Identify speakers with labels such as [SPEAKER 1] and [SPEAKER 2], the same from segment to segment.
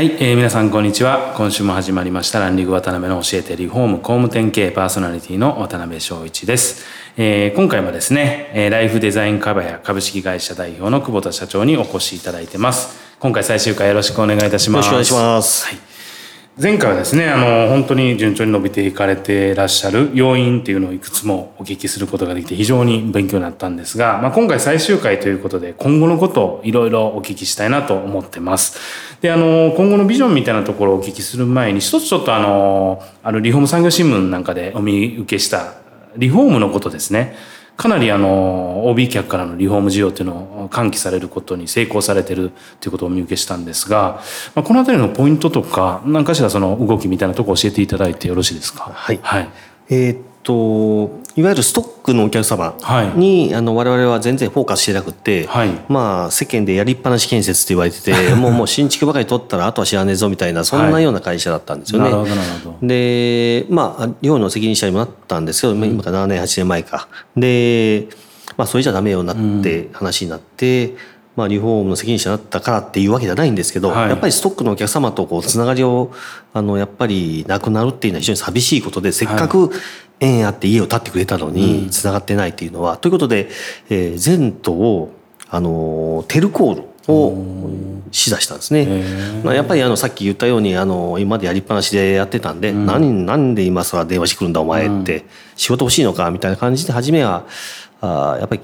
[SPEAKER 1] はい、えー、皆さんこんにちは。今週も始まりましたランリング渡辺の教えてリフォーム工務店系パーソナリティの渡辺翔一です、えー、今回もですね、えー、ライフデザインカバヤ株式会社代表の久保田社長にお越しいただいてます。今回最終回よろしくお願いいたします。
[SPEAKER 2] よろしくお願いします、
[SPEAKER 1] はい前回はですねあの本当に順調に伸びていかれていらっしゃる要因っていうのをいくつもお聞きすることができて非常に勉強になったんですが、まあ、今回最終回ということで今後のことをいろいろお聞きしたいなと思ってます。であの今後のビジョンみたいなところをお聞きする前に一つちょっとあのあのリフォーム産業新聞なんかでお見受けしたリフォームのことですね。かなりあの OB 客からのリフォーム需要っていうのを喚起されることに成功されてるということをお見受けしたんですが、まあ、この辺りのポイントとか何かしらその動きみたいなところを教えていただいてよろしいですか？
[SPEAKER 2] はい、はい、えー、といわゆるストックのお客様に、はい、あの我々は全然フォーカスしてなくて、はい、まあ世間でやりっぱなし建設って言われてて もうもう新築ばかり取ったらあとは知らねえぞみたいなそんなような会社だったんですよね。はい、でまあ寮の責任者にもなったんですけど、うん、今から7年8年前か。でまあそれじゃダメよなって話になって。うんまあ、リフォームの責任者になったからっていうわけじゃないんですけど、はい、やっぱりストックのお客様とこうつながりをあのやっぱりなくなるっていうのは非常に寂しいことでせっかく縁あって家を建ってくれたのにつながってないっていうのは、うん、ということで、えー、全島をあのテルコールをしだしたんですね。まあ、やっぱりあのさっき言ったようにあの今までやりっぱなしでやってたんで、うん、何なんで今更電話してくるんだお前って、仕事欲しいのかみたいな感じで初めはあやっぱり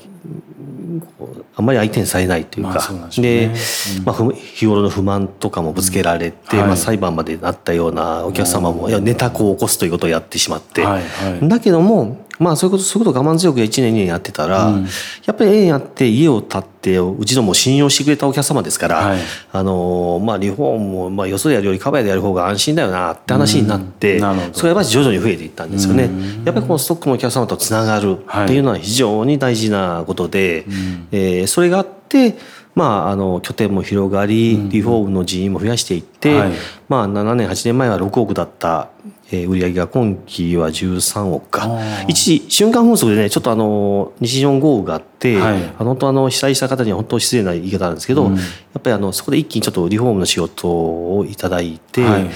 [SPEAKER 2] あんまり相手にされないというか、まあ、で、ね。うん、まあ、日頃の不満とかもぶつけられて、うん。はい、まあ、裁判までなったようなお客様もいやネタを起こすということをやってしまって、はいはい、だけどもまあそういうことそういうこと我慢強く1年2年やってたら、うん、やっぱりええやって家を建ってうちのも信用してくれたお客様ですから、はい、あのまあリフォームもまあよそでやるよりカバーでやる方が安心だよなって話になって、それはやっぱり徐々に増えていったんですよね。やっぱりこのストックのお客様とつながるっていうのは非常に大事なことで、はい、えー、それがあってまあ、あの拠点も広がりリフォームの人員も増やしていって、うんはい、まあ、7年8年前は6億だったえー、売上が今期は13億か。一時瞬間風速でねちょっとあの西日本豪雨があって、はい、あの本当あの被災した方には本当失礼な言い方なんですけど、うん、やっぱりあのそこで一気にちょっとリフォームの仕事をいただいて、はい、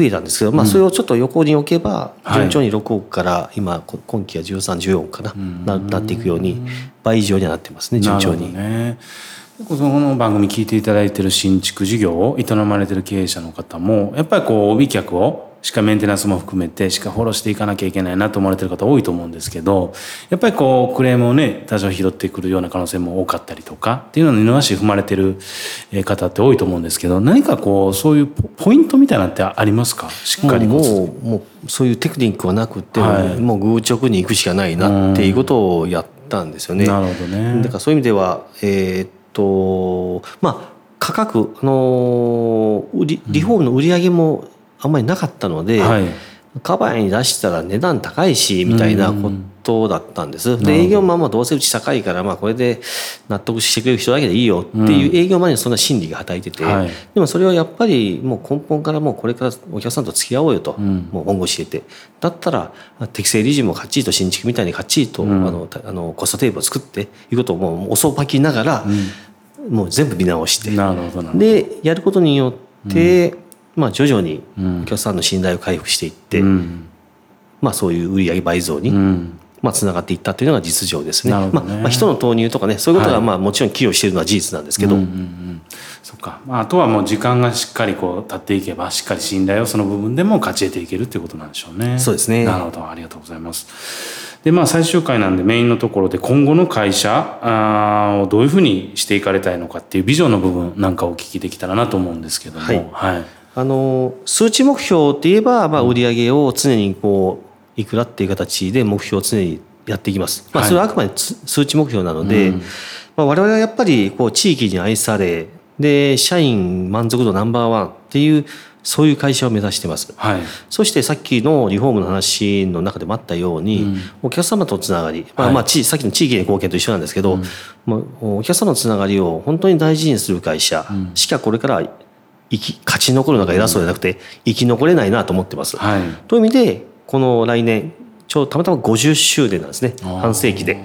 [SPEAKER 2] 増えたんですけど、まあ、それをちょっと横に置けば順調に6億から今今期は1314億かな、ななっていくように倍以上にはなってますね順調に。ね
[SPEAKER 1] この番組聞いていただいている新築事業を営まれている経営者の方もやっぱりこう帯客をしかメンテナンスも含めてしかフォローしていかなきゃいけないなと思われてる方多いと思うんですけどやっぱりこうクレームをね多少拾ってくるような可能性も多かったりとかっていうのに二の足踏まれてる方って多いと思うんですけど何かこうそういうポイントみたいなってありますか？しっかり
[SPEAKER 2] もうもうそういうテクニックはなくて、はい、もう偶直に行くしかないなっていうことをやったんですよね。
[SPEAKER 1] なるほどね。
[SPEAKER 2] だからそういう意味ではえー、っとまあ価格、あのリリフォームの売り上げもあんまりなかったので、はい、カバーに出したら値段高いしみたいなことだったんです。で営業マンもどうせうち高いからまあこれで納得してくれる人だけでいいよっていう営業マンにそんな心理が働いてて、はい、でもそれはやっぱりもう根本からもうこれからお客さんと付き合おうよと、うん、もう本腰入れて。だったら適正理事もかっちりと新築みたいにかっちりと、うん、あのあのコストテーブルを作っていうことをもう遅ばきながら、うん、もう全部見直して。でやることによって、まあ、徐々にお客さんの信頼を回復していって、うん、まあ、そういう売上倍増に、まあ、つながっていったというのが実情ですね。ね。まあ、まあ、人の投入とかねそういうことがまあもちろん寄与しているのは事実なんですけど。うんうんうん。
[SPEAKER 1] そっか、まあ、あとはもう時間がしっかりこう経っていけばしっかり信頼をその部分でも勝ち得ていけるっていうことなんでしょうね。
[SPEAKER 2] そうですね。
[SPEAKER 1] なるほど。ありがとうございます。でまあ最終回なんでメインのところで今後の会社あをどういうふうにしていかれたいのかっていうビジョンの部分なんかお聞きできたらなと思うんですけども。はい、はい
[SPEAKER 2] あの数値目標って言えば、まあ、売上を常にこういくらっていう形で目標を常にやっていきます。まあ、それはあくまで数値目標なので、うん、まあ、我々はやっぱりこう地域に愛されで社員満足度ナンバーワンっていうそういう会社を目指してます、はい、そしてさっきのリフォームの話の中でもあったように、うん、お客様とつながり、まあ、まあさっきの地域へ貢献と一緒なんですけど、うん、まあ、お客様のつながりを本当に大事にする会社。しかこれから生き勝ち残るのが偉そうじゃなくて生き残れないなと思ってます。はい、という意味でこの来年ちょうどたまたま50周年なんですね。半世紀で。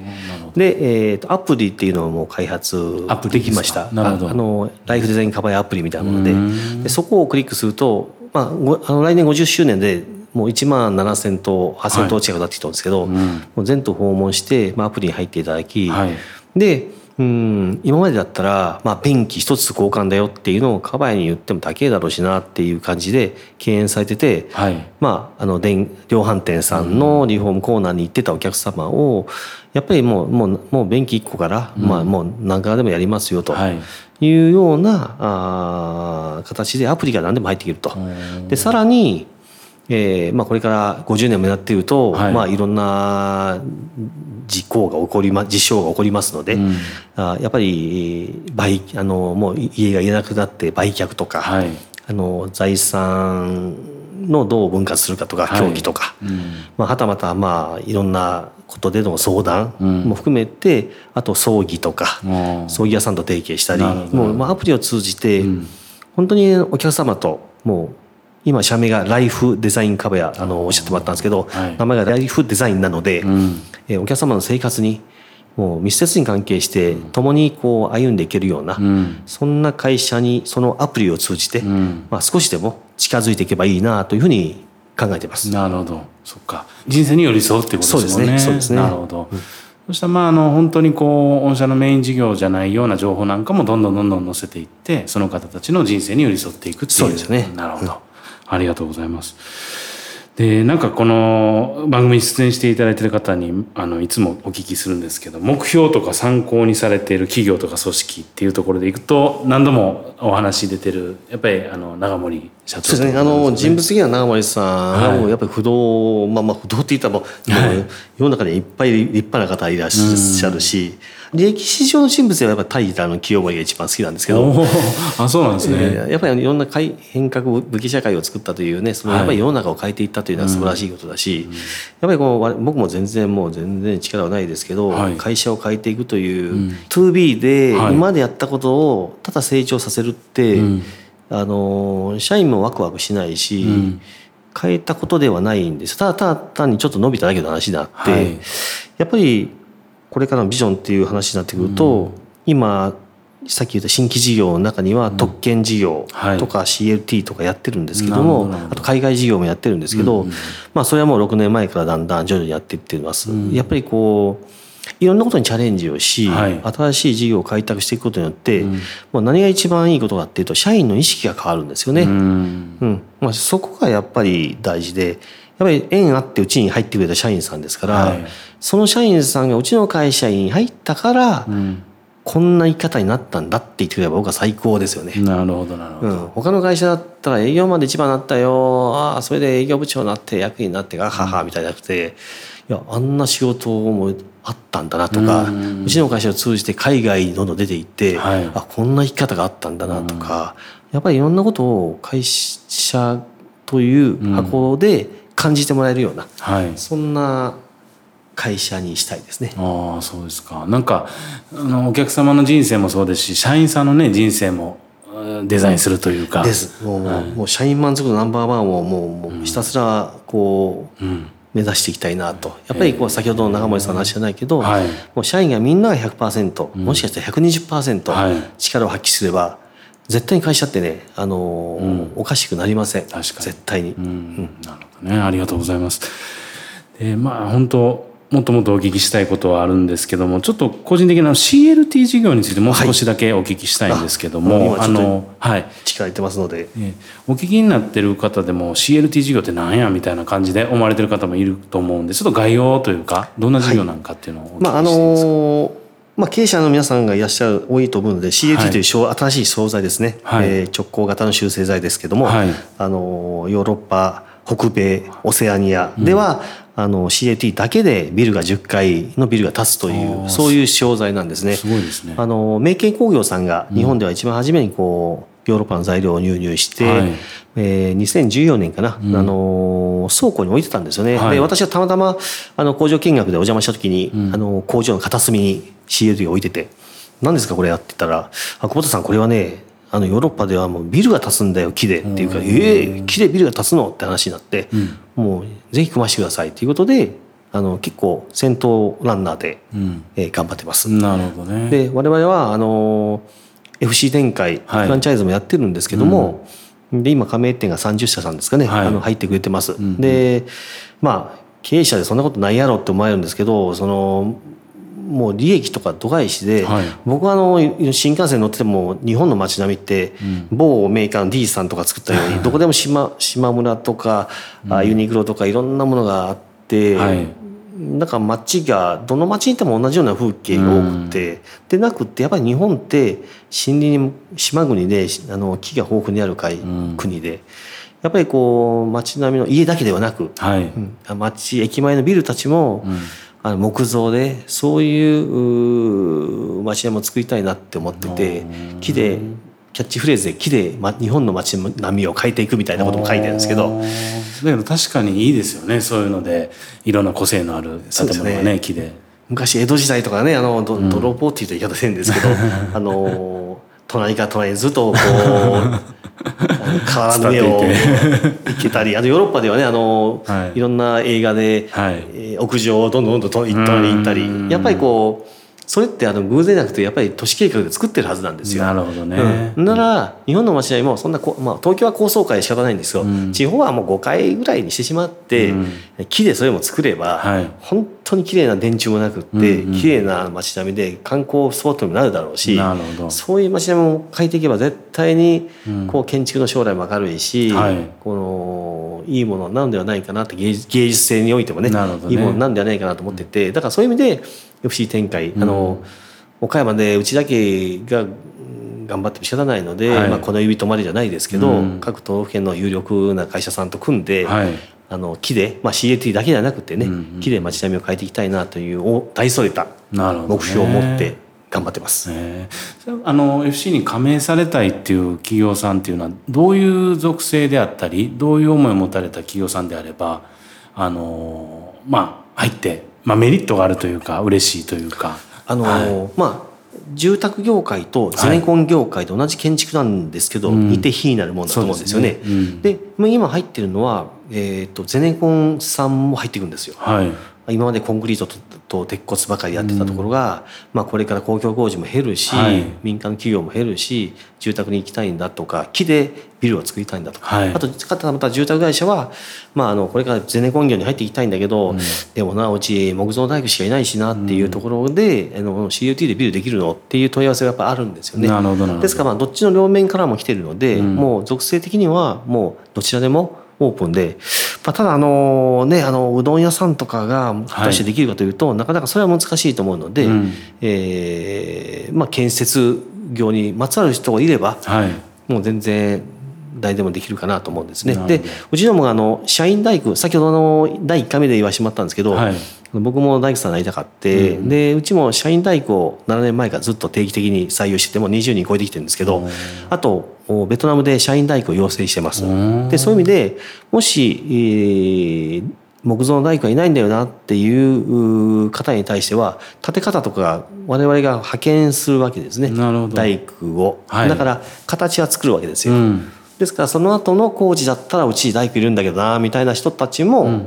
[SPEAKER 2] で、えーと、アプリっていうのをもう開発できました。あのライフデザインカバーアプリみたいなもので。でそこをクリックすると、まあ、あの来年50周年でもう1万7000と8000と近くなってきたんですけど、はいうん、もう全島訪問して、まあ、アプリに入っていただき、はい、でうん。今までだったら、まあ、便器一つ交換だよっていうのをカバエに言っても高えだろうしなっていう感じで敬遠されてて、はい、まああの電量販店さんのリフォームコーナーに行ってたお客様をやっぱりもうもうもう便器1個から、うん、まあ、もう何からでもやりますよとい。うような、はい、あ形でアプリが何でも入ってくると。でさらにえーまあ、これから50年もやっていると、はい。まあ、いろんな実行が起こりま実証が起こりますので、うん、あやっぱり売あのもう家がいなくなって売却とか、はい、あの財産のどう分割するかとか協議とか、はいうん、まあ、はたまたまあいろんなことでの相談も含めて、うん、あと葬儀とか、葬儀屋さんと提携したりもう、まあ、アプリを通じて、本当にお客様ともう今社名がライフデザインカバーあのおっしゃってもらったんですけど、はい、名前がライフデザインなので、うん、えお客様の生活にもう密接に関係して共にこう歩んでいけるような、うん、そんな会社にそのアプリを通じて、うん、まあ、少しでも近づいていけばいいなというふうに考えてます。
[SPEAKER 1] なるほど。そっか。人生に寄り添うっていうことですね。そうですね。なるほど、そしたらまああの本当にこう御社のメイン事業じゃないような情報なんかもどんどんどんどん載せていってその方たちの人生に寄り添っていくっていう。
[SPEAKER 2] そうですね。
[SPEAKER 1] なるほど、ありがとうございます。でなんかこの番組に出演していただいている方にあのいつもお聞きするんですけど目標とか参考にされている企業とか組織っていうところでいくと何度もお話出てるやっぱりあの長森社長、
[SPEAKER 2] ね、そうですね。あの人物的には長森さんはやっぱり不動、まあまあ不動って言ったらもう、はい、世の中にいっぱい立派な方いらっしゃるし、歴史上の人物ではやっぱり平の清盛が一番好きなんですけど。
[SPEAKER 1] あそうなんですね、
[SPEAKER 2] やっぱりいろんな変革武器社会を作ったというねそのやっぱり世の中を変えていったというのは素晴らしいことだし、はいやっぱりこう僕も全然もう全然力はないですけど、はい、会社を変えていくという、うん、2B で今までやったことをただ成長させるって、あの社員もワクワクしないし、うん、変えたことではないんです。ただただ単にちょっと伸びただけの話であって、やっぱりこれからのビジョンっていう話になってくると、うん、今さっき言った新規事業の中には特権事業とか CLT とかやってるんですけども、あと海外事業もやってるんですけど、まあそれはもう6年前からだんだん徐々にやっていってます。やっぱりこういろんなことにチャレンジをし、はい、新しい事業を開拓していくことによって、うん、もう何が一番いいことかっていうと社員の意識が変わるんですよね。うん、うん、まあ、そこがやっぱり大事でやっぱり縁あってうちに入ってくれた社員さんですから、はい、その社員さんがうちの会社に入ったから、うん、こんな生き方になったんだって言ってくれれば僕は最高ですよね。
[SPEAKER 1] なるほどなるほど、うん、
[SPEAKER 2] 他の会社だったら営業まで一番なったよ。ああそれで営業部長になって役員になってがははみたいなくて、いやあんな仕事もあったんだなとかうちの会社を通じて海外にどんどん出ていって、はい、あこんな生き方があったんだなとかやっぱりいろんなことを会社という箱で感じてもらえるような、はい、そんな会社にしたいですね。
[SPEAKER 1] ああそうですか。なんかあのお客様の人生もそうですし社員さんのね人生もデザインするというか。
[SPEAKER 2] です。もうはい、もう社員満足度ナンバーワンをもうもうひたすらこう、うん、目指していきたいなと。やっぱりこう先ほどの長森さんの話じゃないけど、はい、もう社員がみんなが100%、うん、もしかしたら120%力を発揮すれば、絶対に会社ってね、あのーうん、おかしくなりません。確かに。絶対に、うん、う
[SPEAKER 1] ん、なるほどね。ありがとうございます。でまあ本当もっともっとお聞きしたいことはあるんですけどもちょっと個人的な CLT 事業についてもう少しだけお聞きしたいんですけども、
[SPEAKER 2] はい、あのはい。力入ってますので、え
[SPEAKER 1] お聞きになってる方でも CLT 事業って何やみたいな感じで思われてる方もいると思うんでちょっと概要というかどんな事業なんかっていうのをお聞きしていいですか、はい、まああのー
[SPEAKER 2] まあ、経営者の皆さんがいらっしゃる多いと思うので CLT という、はい、新しい商材ですね、はい、えー、直行型の修正剤ですけども、はい、あのヨーロッパ北米オセアニアでは、うん、あの CAT だけでビルが10階のビルが建つというそういう商材なんですね。
[SPEAKER 1] すごいですね。
[SPEAKER 2] あの名犬工業さんが日本では一番初めにこう、ヨーロッパの材料を入入して、はい、えー、2014年かな、うん、あの倉庫に置いてたんですよね、はい、で私はたまたまあの工場見学でお邪魔した時に、うん、あの工場の片隅に CLD が置いてて「何ですかこれや?」って言ったら「あ久保田さんこれはねあのヨーロッパではもうビルが建つんだよ木で」っていうか「ええー、木でビルが建つの?」って話になって、うん、もうぜひ組ましてくださいということであの結構先頭ランナーで、うん、えー、頑張ってます。
[SPEAKER 1] なるほどね。
[SPEAKER 2] で我々はあの FC 展開、フランチャイズもやってるんですけども、うん、で今加盟店が30社さんですかね、はい、あの入ってくれてます。うん、でまあ経営者でそんなことないやろって思えるんですけどそのもう利益とか度外視で、はい、僕はあの新幹線乗ってても日本の街並みって、某メーカーの D さんとか作ったように、どこでも島島村とか、うん、ユニクロとかいろんなものがあって、はい、なんか街がどの街に行っても同じような風景が多くて、うん、でなくってやっぱり日本って森林に島国であの木が豊富にある海、うん、国で。やっぱりこう街並みの家だけではなく、はい。うん、街駅前のビルたちも、うん、あの木造でそういう街並みを作りたいなって思ってて木でキャッチフレーズで木で、ま、日本の街並みを変えていくみたいなことも書いてるんですけど。だ
[SPEAKER 1] けど確かにいいですよねそういうので。いろんな個性のある建物がね。ね木で。
[SPEAKER 2] 昔江戸時代とかねあのど泥棒っていうと言い方せんですけど、うん、あの隣から隣にずっとこう 川の上を行けたりあとヨーロッパではねあの、はい、いろんな映画で、はい、えー、屋上をどんどんどんどん行ったりやっぱりこうそれってあの偶然じゃなくてやっぱり都市計画で作ってるはずなんですよ。
[SPEAKER 1] なるほどね。
[SPEAKER 2] うん、なら日本の街並みもそんなこ、まあ、東京は高層階仕方ないんですよ、うん、地方はもう5階ぐらいにしてしまって、うん、木でそれも作れば、はい、本当に綺麗な電柱もなくって、うんうん、綺麗な街並みで観光スポットにもなるだろうしそういう街並みも変えていけば絶対にこう建築の将来も明るいし、はい、このいいものなんではないかなって芸術性においてもね、ね、いいものなんではないかなと思っててだからそういう意味で FC 展開、あの岡山でうちだけが頑張っても仕方ないので、はい、まあ、この指止まりじゃないですけど、うん、各都道府県の有力な会社さんと組んで、はい、あの木で、まあ、CAT だけじゃなくてね、うんうん、木で街並みを変えていきたいなという大それた目標を持って頑張ってます。
[SPEAKER 1] あの FC に加盟されたいっていう企業さんっていうのはどういう属性であったりどういう思いを持たれた企業さんであればあのまあ入ってまあ、メリットがあるというか嬉しいというか。
[SPEAKER 2] あの、はい、まあ住宅業界とゼネコン業界と同じ建築なんですけど、はい、いて非になるもんだと思うんですよね。で、ねうん、今入ってるのは、えーと、ゼネコンさんも入っていくんですよ。はい今までコンクリートと鉄骨ばかりやってたところが、うん、まあ、これから公共工事も減るし、はい、民間企業も減るし住宅に行きたいんだとか木でビルを作りたいんだとか、はい、あとまた住宅会社は、まあ、あのこれからゼネコン業に入っていきたいんだけど、うん、でもなうち木造大工しかいないしなっていうところで、うん、あの CUT でビルできるのっていう問い合わせがやっぱあるんですよね。ですからまあどっちの両面からも来てるので、もう属性的にはもうどちらでもオープンで、まあ、ただあのねあのうどん屋さんとかが果たしてできるかというと、はい、なかなかそれは難しいと思うので、うん、えー、まあ、建設業にまつわる人がいれば、はい、もう全然誰でもできるかなと思うんですね。でうちのもあの社員大工先ほどの第1回目で言わしてもらったんですけど、はい、僕も大工さんになりたかって、うん、でうちも社員大工を7年前からずっと定期的に採用してても20人超えてきてるんですけど、あとベトナムで社員大工を養成してます。でそういう意味でもし、えー、木造の大工がいないんだよなっていう方に対しては建て方とか我々が派遣するわけですね。大工を、はい、だから形は作るわけですよ。うんですからその後の工事だったらうち大工いるんだけどなみたいな人たちも、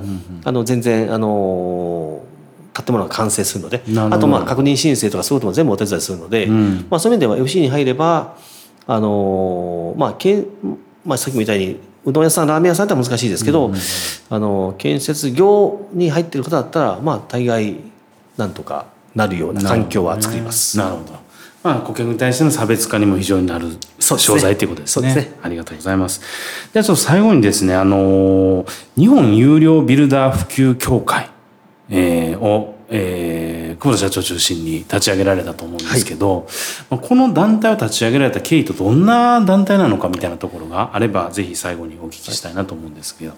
[SPEAKER 2] あの全然あの建物が完成するのであとまあ確認申請とかそういうことも全部お手伝いするので、うん、まあ、そういう意味では FC に入ればあのまあけまあ、さっきも言ったようにうどん屋さんラーメン屋さんって難しいですけど、うん、あの建設業に入ってる方だったらまあ大概なんとかなるような環境は作ります。
[SPEAKER 1] なるほどまあ、顧客に対しての差別化にも非常になる商材ということですね。すねありがとうございます。では、ちょっと最後にですね、あの、日本有料ビルダー普及協会、えー、を、えー、久保田社長中心に立ち上げられたと思うんですけど、はい、この団体を立ち上げられた経緯とどんな団体なのかみたいなところがあれば、ぜひ最後にお聞きしたいなと思うんですけど。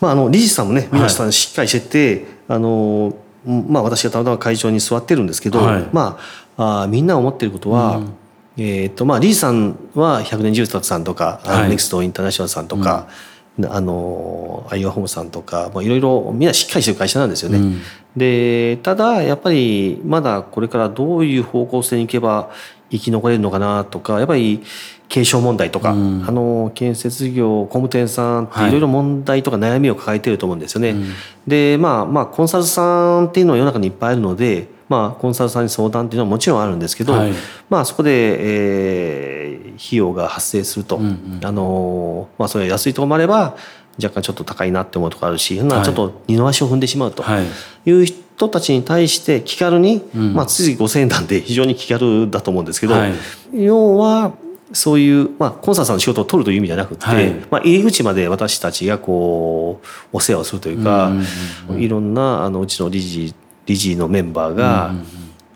[SPEAKER 2] まあ、あの理事さんもね皆さんしっかりしてて、はい、あのまあ、私がたまたま会場に座ってるんですけど、はい、まああみんな思ってることは、うん、えーとまあ、リーさんは百年住宅さんとか、はい、ネクストインターナショナルさんとか、うん、あのアイオホームさんとか、まあ、いろいろみんなしっかりしてる会社なんですよね。うん、でただやっぱりまだこれからどういう方向性に行けば生き残れるのかなとかやっぱり継承問題とか、うん、あの建設業工務店さんっていろいろ問題とか悩みを抱えてると思うんですよね。はい、でまあまあコンサルさんっていうのは世の中にいっぱいあるのでまあ、コンサルさんに相談っていうのはもちろんあるんですけど、はい、まあ、そこで、えー、費用が発生すると、うんうん、あのまあ、それは安いところもあれば若干ちょっと高いなって思うところあるし、はい、ちょっと二の足を踏んでしまうとい。う人たちに対して気軽に、うん、まあ、月々5,000円なんで非常に気軽だと思うんですけど、はい、要はそういう、まあ、コンサートさんの仕事を取るという意味じゃなくて、はい、まあ、入り口まで私たちがこうお世話をするというか、うんうん、いろんなあのうちの理事理事のメンバーが、うんうん、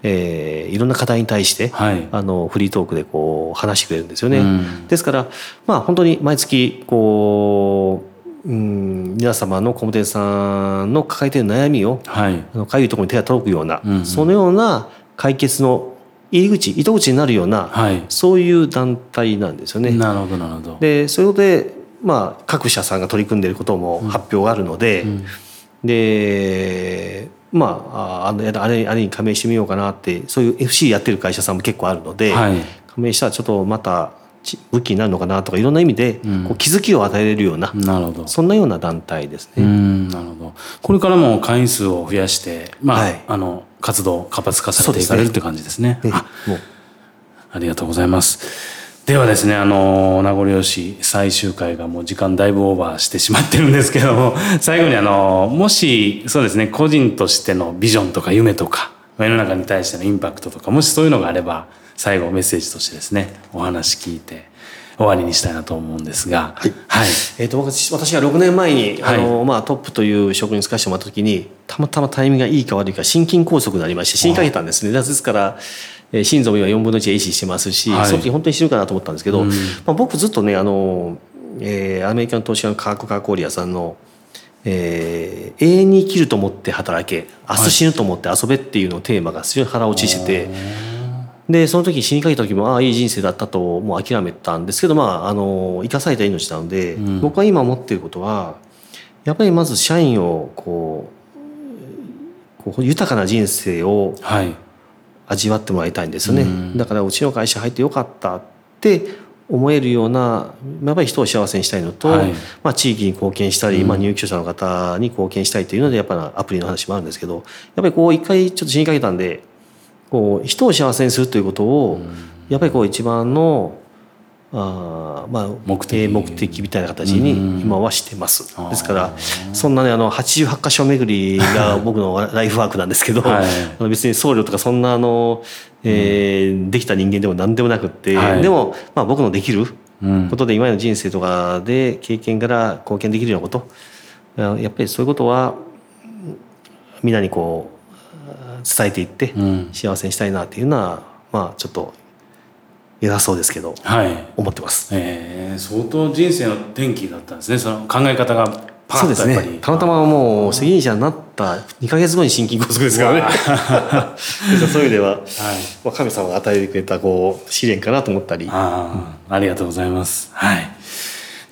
[SPEAKER 2] えー、いろんな課題に対して、はい、あのフリートークでこう話してくれるんですよね。うん、ですからまあ本当に毎月こう、うん、皆様の工務店さんの抱えている悩みを、はい、あのかゆいところに手が届くような、うんうん、そのような解決の入り口糸口になるような、はい、そういう団体なんですよね。
[SPEAKER 1] なるほどなるほど。
[SPEAKER 2] でそういうことでまあ各社さんが取り組んでいることも発表があるので、うん。うん、でまあ、あのあれあれに加盟してみようかなってそういう FC やってる会社さんも結構あるので、はい、加盟したらちょっとまた武器になるのかなとかいろんな意味でこう気づきを与えれるような、うん、なるほどそんなような団体ですね。
[SPEAKER 1] なるほどこれからも会員数を増やして、まあ、はい、あの活動活発化されていかれるって感じですね。すねあありがとうございます。ではですね、あの、名残惜しい最終回がもう時間だいぶオーバーしてしまってるんですけども、最後にあの、もし、そうですね、個人としてのビジョンとか夢とか、世の中に対してのインパクトとか、もしそういうのがあれば、最後メッセージとしてですね、お話聞いて、終わりにしたいなと思うんですが。
[SPEAKER 2] はい。はい、えっ、ー、と、私、私が6年前に、あの、はい、まあ、トップという職に就かせてもらった時に、たまたまタイミングがいいか悪いか、心筋梗塞になりまして、死にかけたんですね。ですから、えー、心臓は4分の1は維持してますし、はい、その時本当に死ぬかなと思ったんですけど、うん、まあ、僕ずっとねあの、えー、アメリカの投資家のカーク・カーコーリアさんの、えー、永遠に生きると思って働け明日死ぬと思って遊べっていうのテーマが非常に腹落ちしてて、でその時死にかけた時もああいい人生だったともう諦めたんですけどまああの生かされた命なので、うん、僕は今思っていることはやっぱりまず社員をこうこう豊かな人生を、はい。味わってもらいたいんですよね、うん、だからうちの会社入ってよかったって思えるようなやっぱり人を幸せにしたいのと、はい、まあ、地域に貢献したり、まあ、入居者の方に貢献したいというのでやっぱアプリの話もあるんですけどやっぱりこう一回ちょっと死にかけたんでこう人を幸せにするということを、やっぱりこう一番のあまあ、目的。目的みたいな形に今はしてます。ですからそんなねあの88箇所巡りが 僕のライフワークなんですけど、はい、別に僧侶とかそんなあの、えー、できた人間でも何でもなくって、はい、でも、まあ、僕のできることで今の人生とかで経験から貢献できるようなこと。やっぱりそういうことはみんなにこう伝えていって幸せにしたいなっていうのはまあちょっと偉そうですけど、はい、思ってます、
[SPEAKER 1] えー、相当人生の転機だったんですね。その考え方がパッとやっぱり、
[SPEAKER 2] ね、たまたまもう責任者になった2か月後に心筋梗塞ですからね。そういう意味では、はい。まあ、神様が与えてくれたこう試練かなと思ったり。
[SPEAKER 1] あ,、ありがとうございます。はい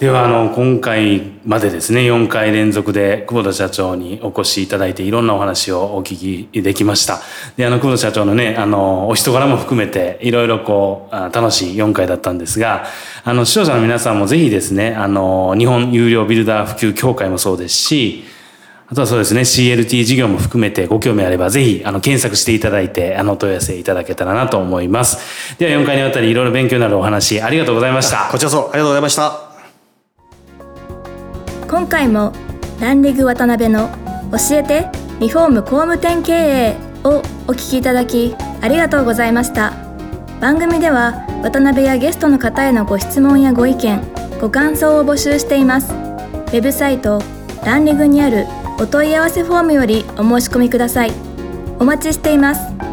[SPEAKER 1] ではあの今回までですね4回連続で久保田社長にお越しいただいていろんなお話をお聞きできました。であの久保田社長のねあのお人柄も含めていろいろこう楽しい4回だったんですがあの視聴者の皆さんもぜひですねあの日本有料ビルダー普及協会もそうですしあとはそうですね CLT 事業も含めてご興味あればぜひあの検索していただいてあの問い合わせいただけたらなと思います。では4回にわたりいろいろ勉強になるお話ありがとうございました。
[SPEAKER 2] こちらこそありがとうございました。
[SPEAKER 3] 今回もランリグ渡辺の教えてリフォーム工務店経営をお聞きいただきありがとうございました。番組では渡辺やゲストの方へのご質問やご意見ご感想を募集しています。ウェブサイトランリグにあるお問い合わせフォームよりお申し込みください。お待ちしています。